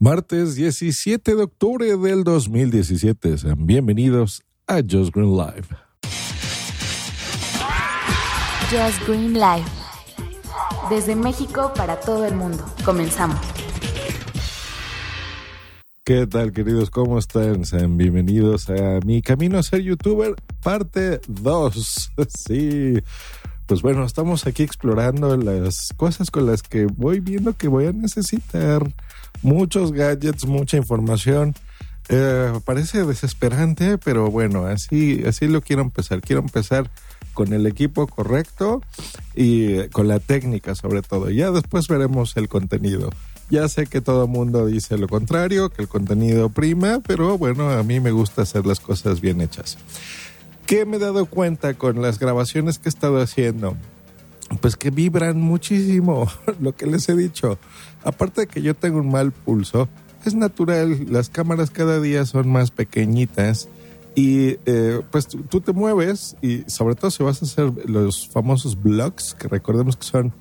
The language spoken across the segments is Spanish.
Martes 17 de octubre del 2017. Sean bienvenidos a Just Green Live. Just Green Live. Desde México para todo el mundo. Comenzamos. ¿Qué tal, queridos? ¿Cómo están? Sean bienvenidos a mi camino a ser youtuber, parte 2. Sí. Pues bueno, estamos aquí explorando las cosas con las que voy viendo que voy a necesitar muchos gadgets, mucha información. Eh, parece desesperante, pero bueno, así, así lo quiero empezar. Quiero empezar con el equipo correcto y con la técnica sobre todo. Ya después veremos el contenido. Ya sé que todo el mundo dice lo contrario, que el contenido prima, pero bueno, a mí me gusta hacer las cosas bien hechas. ¿Qué me he dado cuenta con las grabaciones que he estado haciendo? Pues que vibran muchísimo, lo que les he dicho. Aparte de que yo tengo un mal pulso, es natural, las cámaras cada día son más pequeñitas y eh, pues tú te mueves y sobre todo si vas a hacer los famosos vlogs, que recordemos que son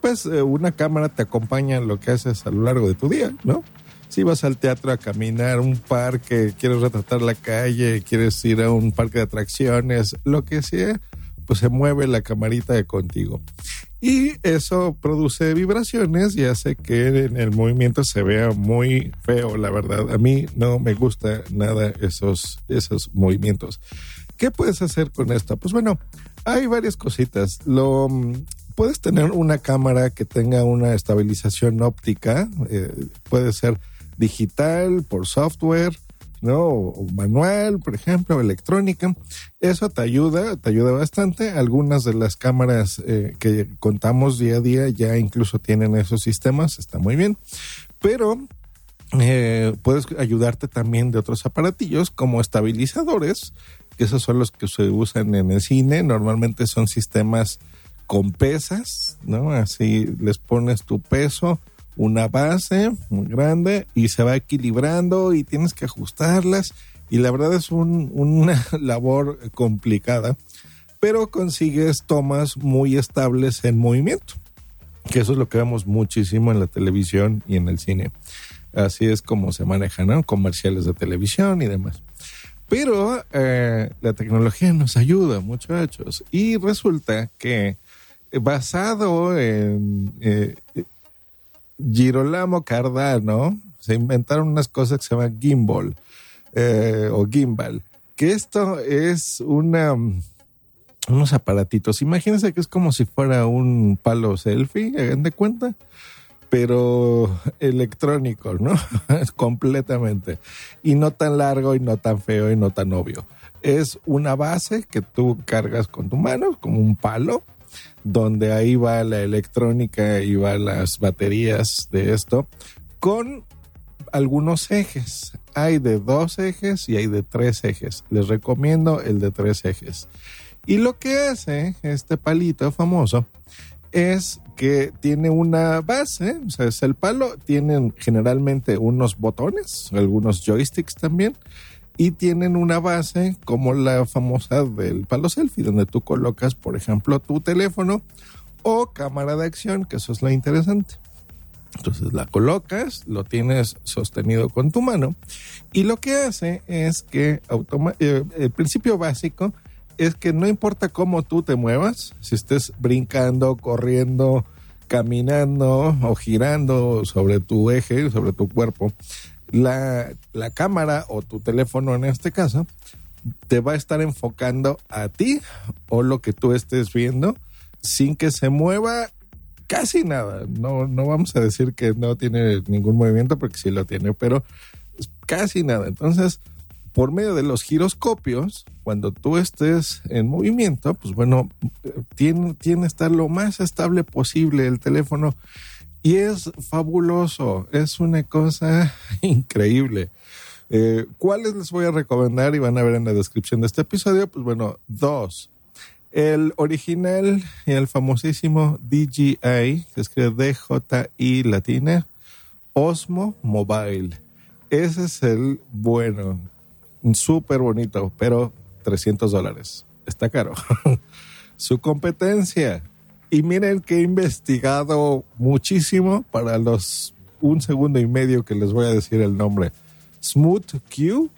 pues eh, una cámara te acompaña en lo que haces a lo largo de tu día, ¿no? Si vas al teatro a caminar, un parque, quieres retratar la calle, quieres ir a un parque de atracciones, lo que sea, pues se mueve la camarita de contigo. Y eso produce vibraciones y hace que en el movimiento se vea muy feo, la verdad. A mí no me gusta nada esos, esos movimientos. ¿Qué puedes hacer con esto? Pues bueno, hay varias cositas. Lo, puedes tener una cámara que tenga una estabilización óptica, eh, puede ser digital, por software, ¿no? O manual, por ejemplo, electrónica. Eso te ayuda, te ayuda bastante. Algunas de las cámaras eh, que contamos día a día ya incluso tienen esos sistemas, está muy bien. Pero eh, puedes ayudarte también de otros aparatillos como estabilizadores, que esos son los que se usan en el cine. Normalmente son sistemas con pesas, ¿no? Así les pones tu peso, una base muy grande y se va equilibrando y tienes que ajustarlas y la verdad es una labor complicada, pero consigues tomas muy estables en movimiento, que eso es lo que vemos muchísimo en la televisión y en el cine. Así es como se manejan ¿no? comerciales de televisión y demás. Pero eh, la tecnología nos ayuda, muchachos, y resulta que basado en eh, Girolamo Cardano, se inventaron unas cosas que se llaman gimbal eh, o gimbal, que esto es una unos aparatitos. Imagínense que es como si fuera un palo selfie, hagan de cuenta, pero electrónico, ¿no? Completamente. Y no tan largo y no tan feo y no tan obvio. Es una base que tú cargas con tu mano, como un palo, donde ahí va la electrónica y va las baterías de esto, con algunos ejes. Hay de dos ejes y hay de tres ejes. Les recomiendo el de tres ejes. Y lo que hace este palito famoso es que tiene una base, o sea, es el palo, tienen generalmente unos botones, algunos joysticks también, y tienen una base como la famosa del palo selfie, donde tú colocas, por ejemplo, tu teléfono o cámara de acción, que eso es lo interesante. Entonces la colocas, lo tienes sostenido con tu mano y lo que hace es que eh, el principio básico es que no importa cómo tú te muevas, si estés brincando, corriendo, caminando o girando sobre tu eje, sobre tu cuerpo, la, la cámara o tu teléfono en este caso te va a estar enfocando a ti o lo que tú estés viendo sin que se mueva casi nada. No, no vamos a decir que no tiene ningún movimiento porque sí lo tiene, pero casi nada. Entonces, por medio de los giroscopios, cuando tú estés en movimiento, pues bueno, tiene, tiene que estar lo más estable posible el teléfono Y es fabuloso, es una cosa increíble. Eh, ¿Cuáles les voy a recomendar y van a ver en la descripción de este episodio? Pues bueno, dos. El original y el famosísimo DJI, que escribe DJI latina, Osmo Mobile. Ese es el bueno, súper bonito, pero 300 dólares. Está caro. Su competencia. Y miren que he investigado muchísimo para los un segundo y medio que les voy a decir el nombre. Smooth Q,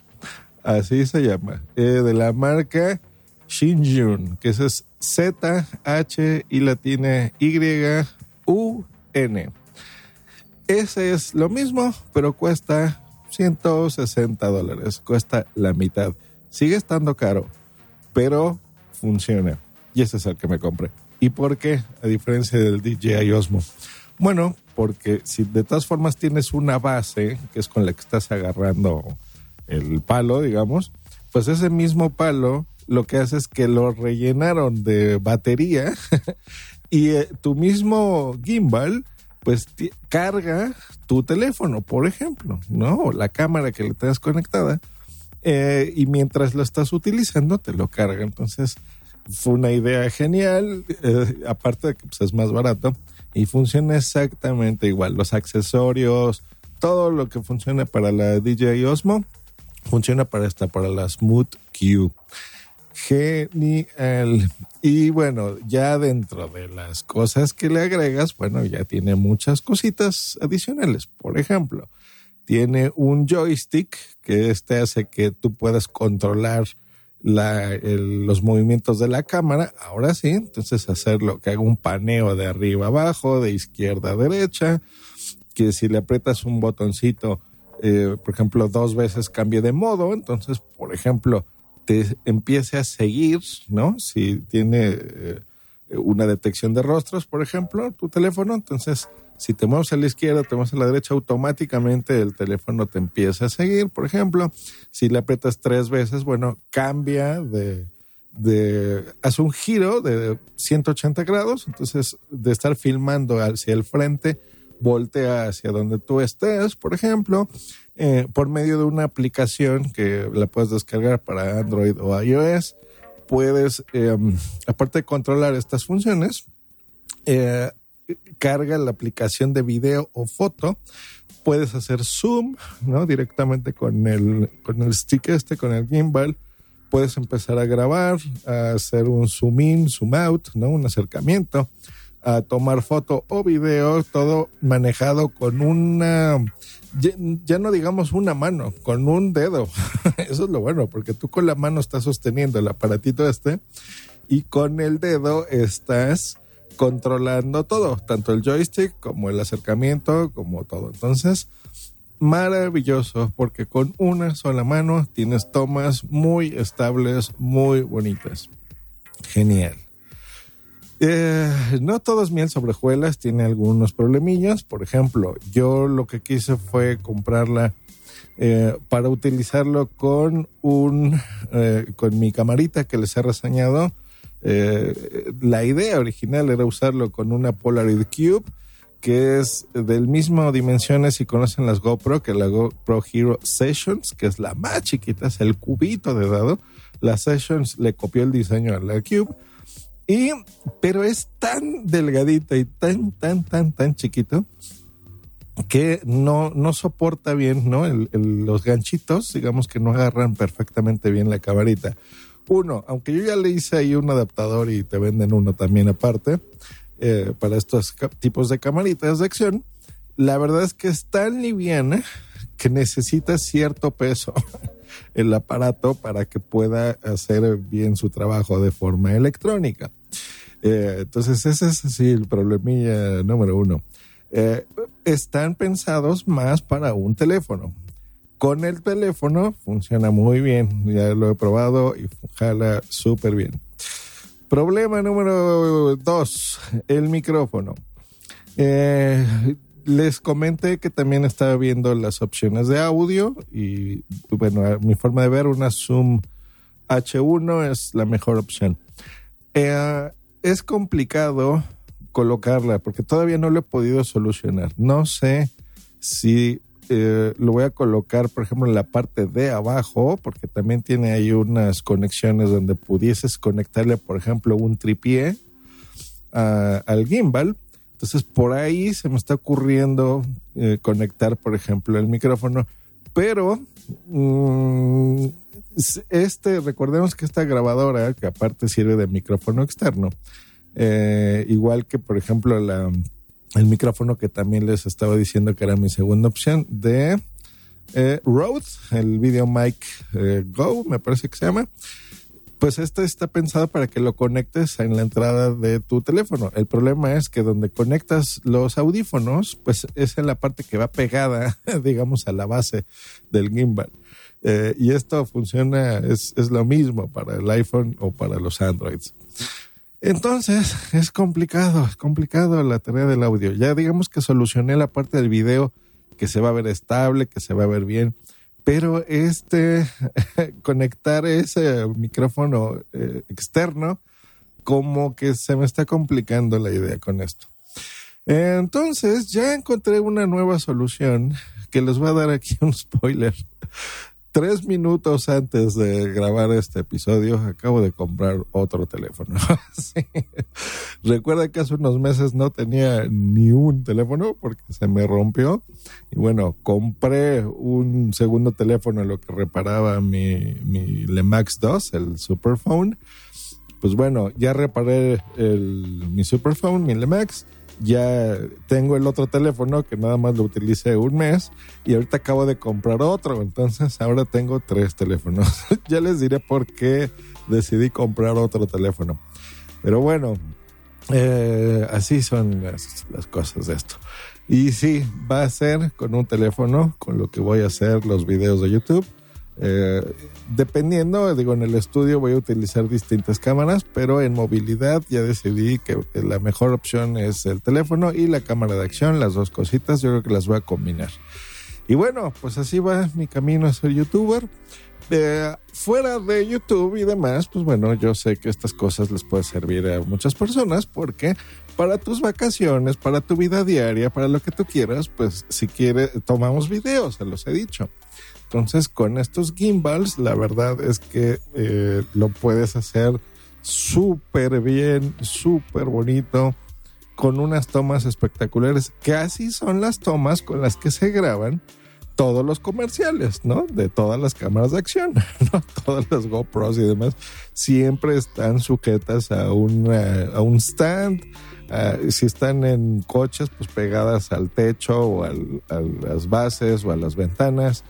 así se llama, eh, de la marca Shinjun, que es Z, H y latina Y, U, N. Ese es lo mismo, pero cuesta 160 dólares, cuesta la mitad. Sigue estando caro, pero funciona. Y ese es el que me compré. ¿Y por qué? A diferencia del DJI Osmo. Bueno, porque si de todas formas tienes una base, que es con la que estás agarrando el palo, digamos, pues ese mismo palo lo que hace es que lo rellenaron de batería y eh, tu mismo gimbal pues carga tu teléfono, por ejemplo, ¿no? O la cámara que le tengas conectada eh, y mientras lo estás utilizando te lo carga. Entonces fue una idea genial, eh, aparte de que pues, es más barato y funciona exactamente igual. Los accesorios, todo lo que funciona para la DJI Osmo, funciona para esta, para la Smooth Q. Genial. Y bueno, ya dentro de las cosas que le agregas, bueno, ya tiene muchas cositas adicionales. Por ejemplo, tiene un joystick que este hace que tú puedas controlar los movimientos de la cámara, ahora sí, entonces hacerlo que haga un paneo de arriba abajo, de izquierda a derecha, que si le aprietas un botoncito, eh, por ejemplo, dos veces cambie de modo, entonces, por ejemplo, te empiece a seguir, ¿no? Si tiene eh, una detección de rostros, por ejemplo, tu teléfono, entonces si te mueves a la izquierda, te mueves a la derecha, automáticamente el teléfono te empieza a seguir. Por ejemplo, si le aprietas tres veces, bueno, cambia de, de, hace un giro de 180 grados. Entonces, de estar filmando hacia el frente, voltea hacia donde tú estés, por ejemplo, eh, por medio de una aplicación que la puedes descargar para Android o iOS. Puedes, em, aparte de controlar estas funciones, eh, carga la aplicación de video o foto, puedes hacer zoom, ¿no? Directamente con el, con el stick este, con el gimbal, puedes empezar a grabar, a hacer un zoom in, zoom out, ¿no? Un acercamiento, a tomar foto o video, todo manejado con una, ya, no digamos una mano, con un dedo. Eso es lo bueno, porque tú con la mano estás sosteniendo el aparatito este y con el dedo estás controlando todo, tanto el joystick como el acercamiento, como todo. Entonces, maravilloso, porque con una sola mano tienes tomas muy estables, muy bonitas. Genial. Eh, no todo es miel sobre tiene algunos problemillas. Por ejemplo, yo lo que quise fue comprarla eh, para utilizarlo con un eh, con mi camarita que les he reseñado eh, la idea original era usarlo con una Polaroid Cube, que es del mismo dimensiones si conocen las GoPro, que la GoPro Hero Sessions, que es la más chiquita, es el cubito de dado. La Sessions le copió el diseño a la Cube. Y, pero es tan delgadita y tan, tan, tan, tan chiquito que no, no soporta bien, ¿no? los ganchitos, digamos que no agarran perfectamente bien la camarita. Uno, aunque yo ya le hice ahí un adaptador y te venden uno también aparte eh, para estos tipos de camaritas de acción, la verdad es que es tan liviana que necesita cierto peso el aparato para que pueda hacer bien su trabajo de forma electrónica. Eh, entonces ese es así el problemilla número uno. Eh, están pensados más para un teléfono con el teléfono funciona muy bien. Ya lo he probado y jala súper bien. Problema número dos, el micrófono. Eh, les comenté que también estaba viendo las opciones de audio y bueno, mi forma de ver una Zoom H1 es la mejor opción. Eh, es complicado colocarla, porque todavía no lo he podido solucionar. No sé si eh, lo voy a colocar, por ejemplo, en la parte de abajo, porque también tiene ahí unas conexiones donde pudieses conectarle, por ejemplo, un tripié al gimbal. Entonces, por ahí se me está ocurriendo eh, conectar, por ejemplo, el micrófono, pero mm, este, recordemos que esta grabadora, que aparte sirve de micrófono externo, eh, igual que, por ejemplo, la el micrófono que también les estaba diciendo que era mi segunda opción de eh, Rode, el Video Mic eh, Go, me parece que se llama. Pues este está pensado para que lo conectes en la entrada de tu teléfono. El problema es que donde conectas los audífonos, pues es en la parte que va pegada, digamos, a la base del gimbal. Eh, y esto funciona, es, es lo mismo para el iPhone o para los Androids. Entonces, es complicado, es complicado la tarea del audio. Ya digamos que solucioné la parte del video que se va a ver estable, que se va a ver bien, pero este conectar ese micrófono eh, externo como que se me está complicando la idea con esto. Entonces, ya encontré una nueva solución que les voy a dar aquí un spoiler tres minutos antes de grabar este episodio, acabo de comprar otro teléfono. Recuerda que hace unos meses no tenía ni un teléfono porque se me rompió. Y bueno, compré un segundo teléfono en lo que reparaba mi, mi Lemax 2, el Superphone. Pues bueno, ya reparé mi Superphone, mi Lemax ya tengo el otro teléfono que nada más lo utilicé un mes y ahorita acabo de comprar otro, entonces ahora tengo tres teléfonos. ya les diré por qué decidí comprar otro teléfono. Pero bueno, eh, así son las, las, cosas de esto. Y sí, va a ser con un teléfono con lo que voy a hacer los videos de YouTube. Eh, dependiendo, digo, en el estudio voy a utilizar distintas cámaras, pero en movilidad ya decidí que la mejor opción es el teléfono y la cámara de acción, las dos cositas, yo creo que las voy a combinar. Y bueno, pues así va mi camino a ser youtuber. Eh, fuera de YouTube y demás, pues bueno, yo sé que estas cosas les pueden servir a muchas personas porque para tus vacaciones, para tu vida diaria, para lo que tú quieras, pues si quieres, tomamos videos, se los he dicho. Entonces, con estos gimbals, la verdad es que eh, lo puedes hacer súper bien, súper bonito, con unas tomas espectaculares, así son las tomas con las que se graban todos los comerciales, ¿no? De todas las cámaras de acción, ¿no? Todas las GoPros y demás, siempre están sujetas a, a un stand. si están en coches, pues pegadas al techo o a las bases o a las ventanas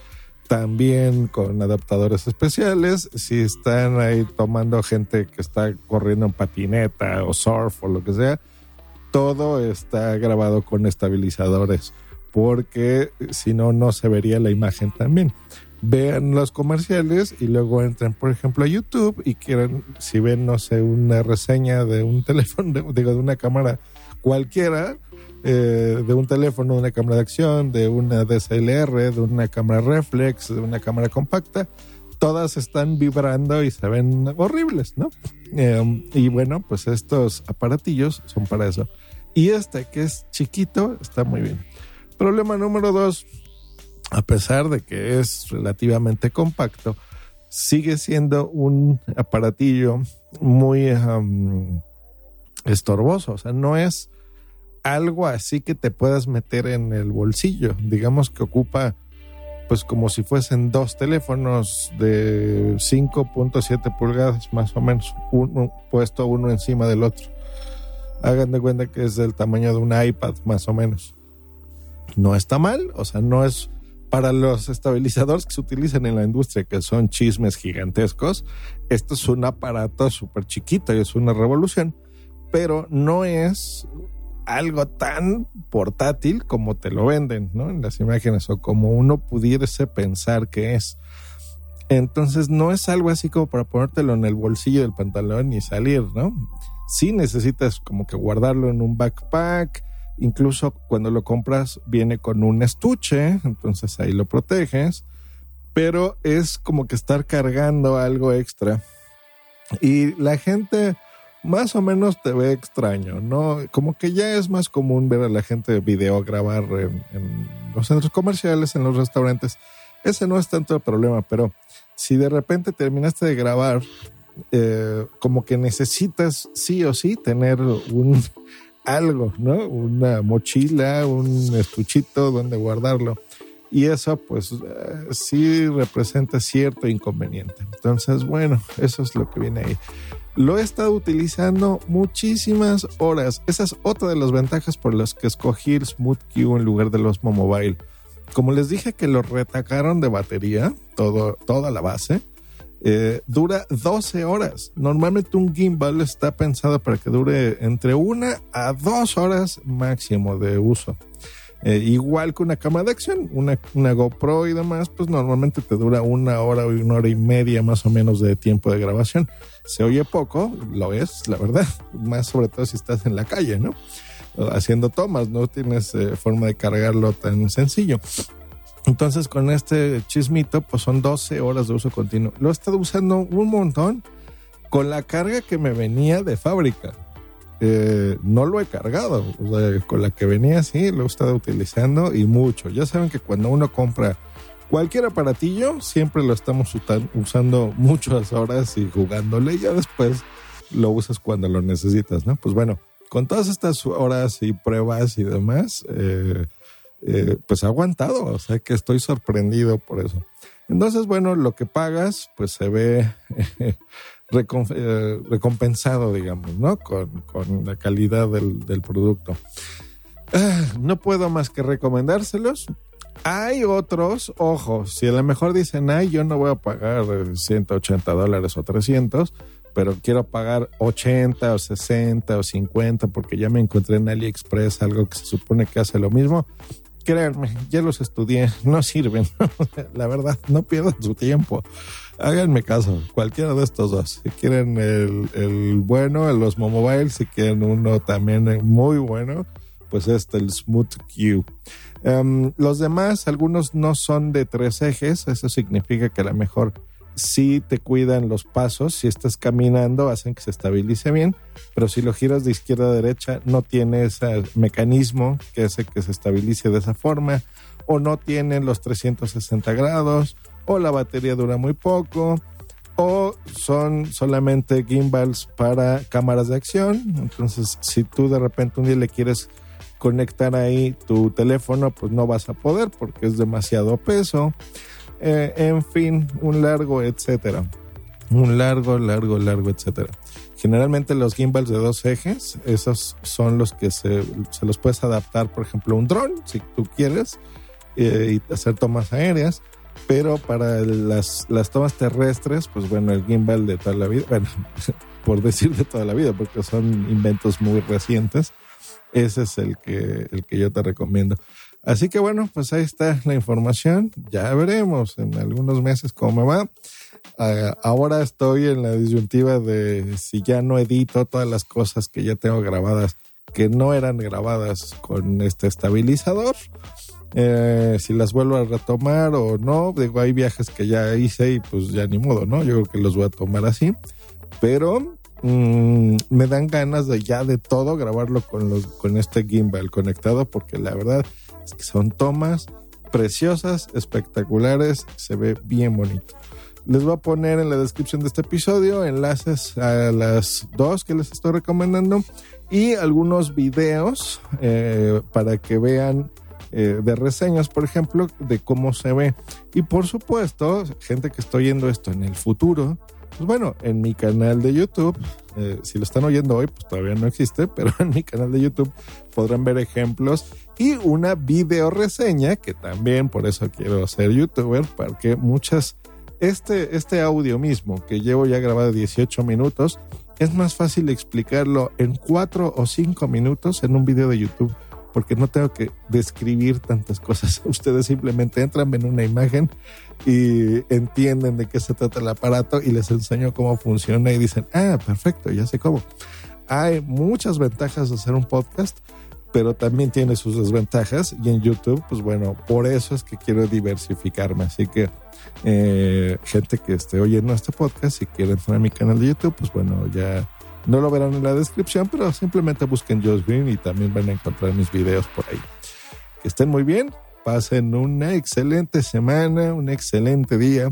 también con adaptadores especiales. Si están ahí tomando gente que está corriendo en patineta o surf o lo que sea, todo está grabado con estabilizadores, porque si no, no se vería la imagen también. Vean los comerciales y luego entren, por ejemplo, a YouTube y quieran, si ven, no sé, una reseña de un teléfono, digo, de una cámara cualquiera, eh, de un teléfono, de una cámara de acción, de una DSLR, de una cámara reflex, de una cámara compacta, todas están vibrando y se ven horribles, ¿no? Em, y bueno, pues estos aparatillos son para eso. Y este que es chiquito está muy bien. Problema número dos, a pesar de que es relativamente compacto, sigue siendo un aparatillo muy estorboso. O sea, no es algo así que te puedas meter en el bolsillo. Digamos que ocupa pues como si fuesen dos teléfonos de 5.7 pulgadas más o menos, uno puesto uno encima del otro. Hagan de cuenta que es del tamaño de un iPad más o menos. No está mal, o sea, no es para los estabilizadores que se utilizan en la industria, que son chismes gigantescos. Esto es un aparato súper chiquito y es una revolución, pero no es algo tan portátil como te lo venden, ¿no? En las imágenes o como uno pudiese pensar que es. Entonces no es algo así como para ponértelo en el bolsillo del pantalón y salir, ¿no? Sí necesitas como que guardarlo en un backpack, incluso cuando lo compras viene con un estuche, entonces ahí lo proteges, pero es como que estar cargando algo extra. Y la gente más o menos te ve extraño, ¿no? Como que ya es más común ver a la gente video grabar en, en los centros comerciales, en los restaurantes. Ese no es tanto el problema, pero si de repente terminaste de grabar, eh, como que necesitas sí o sí tener un algo, ¿no? Una mochila, un estuchito donde guardarlo. Y eso pues eh, sí representa cierto inconveniente. Entonces, bueno, eso es lo que viene ahí. Lo he estado utilizando muchísimas horas. Esa es otra de las ventajas por las que escogí el Smooth Q en lugar del Osmo Mobile. Como les dije que lo retacaron de batería, toda la base, eh, dura 12 horas. Normalmente un gimbal está pensado para que dure entre una a dos horas máximo de uso. Eh, igual que una cámara de acción, una, una, GoPro y demás, pues normalmente te dura una hora o una hora y media más o menos de tiempo de grabación. Se oye poco, lo es, la verdad, más sobre todo si estás en la calle, ¿no? Haciendo tomas, no tienes eh, forma de cargarlo tan sencillo. Entonces, con este chismito, pues son 12 horas de uso continuo. Lo he estado usando un montón con la carga que me venía de fábrica. Eh, no lo he cargado, o sea, con la que venía así lo he estado utilizando y mucho. Ya saben que cuando uno compra cualquier aparatillo, siempre lo estamos usando muchas horas y jugándole y ya después lo usas cuando lo necesitas, ¿no? Pues bueno, con todas estas horas y pruebas y demás, eh, eh, pues ha aguantado, o sea que estoy sorprendido por eso. Entonces, bueno, lo que pagas, pues se ve eh, recompensado, digamos, ¿no? Con, la calidad del, producto. Ah, no puedo más que recomendárselos. Hay otros, ojo, si a lo mejor dicen, ay, yo no voy a pagar 180 dólares o 300, pero quiero pagar 80 o 60 o 50 porque ya me encontré en AliExpress algo que se supone que hace lo mismo créanme, ya los estudié, no sirven. La verdad, no pierdan su tiempo. Háganme caso, cualquiera de estos dos. Si quieren el, el bueno, el Osmo si quieren uno también muy bueno, pues este, el Smooth Q. Em, los demás, algunos no son de tres ejes, eso significa que a lo mejor si te cuidan los pasos, si estás caminando, hacen que se estabilice bien, pero si lo giras de izquierda a derecha, no tiene ese mecanismo que hace que se estabilice de esa forma, o no tienen los 360 grados, o la batería dura muy poco, o son solamente gimbals para cámaras de acción. Entonces, si tú de repente un día le quieres conectar ahí tu teléfono, pues no vas a poder porque es demasiado peso. Eh, en fin, un largo, etcétera. Un largo, largo, largo, etcétera. Generalmente los gimbals de dos ejes, esos son los que se, se los puedes adaptar, por ejemplo, a un dron, si tú quieres, eh, y hacer tomas aéreas. Pero para las, las tomas terrestres, pues bueno, el gimbal de toda la vida, bueno, por decir de toda la vida, porque son inventos muy recientes, ese es el que, el que yo te recomiendo. Así que bueno, pues ahí está la información. Ya veremos en algunos meses cómo me va. Ah, ahora estoy en la disyuntiva de si ya no edito todas las cosas que ya tengo grabadas que no eran grabadas con este estabilizador. Eh, si las vuelvo a retomar o no. Digo, hay viajes que ya hice y pues ya ni modo, ¿no? Yo creo que los voy a tomar así. Pero mm, me dan ganas de ya de todo grabarlo con, los, con este gimbal conectado porque la verdad son tomas preciosas, espectaculares, se ve bien bonito. Les voy a poner en la descripción de este episodio enlaces a las dos que les estoy recomendando y algunos videos eh, para que vean eh, de reseñas, por ejemplo, de cómo se ve. Y por supuesto, gente que está oyendo esto en el futuro, pues bueno, en mi canal de YouTube, eh, si lo están oyendo hoy, pues todavía no existe, pero en mi canal de YouTube podrán ver ejemplos y una video reseña, que también por eso quiero ser youtuber, porque muchas, este, este audio mismo que llevo ya grabado 18 minutos, es más fácil explicarlo en 4 o 5 minutos en un video de YouTube porque no tengo que describir tantas cosas. Ustedes simplemente entran, ven una imagen y entienden de qué se trata el aparato y les enseño cómo funciona y dicen, ah, perfecto, ya sé cómo. Hay muchas ventajas de hacer un podcast, pero también tiene sus desventajas y en YouTube, pues bueno, por eso es que quiero diversificarme. Así que eh, gente que esté oyendo este podcast, si quieren entrar a mi canal de YouTube, pues bueno, ya No lo verán en la descripción, pero simplemente busquen Josh Green y también van a encontrar mis videos por ahí. Que estén muy bien, pasen una excelente semana, un excelente día.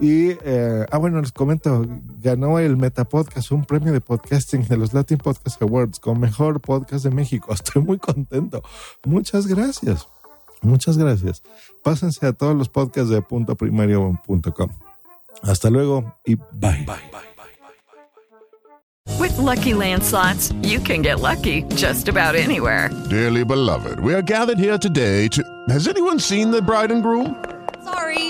Y, eh, ah, bueno, les comento, ganó el Metapodcast, un premio de podcasting de los Latin Podcast Awards con mejor podcast de México. Estoy muy contento. Muchas gracias. Muchas gracias. Pásense a todos los podcasts de puntoprimario.com. Hasta luego y bye. bye, bye. With lucky landslots, you can get lucky just about anywhere. Dearly beloved, we are gathered here today to. Has anyone seen the bride and groom? Sorry,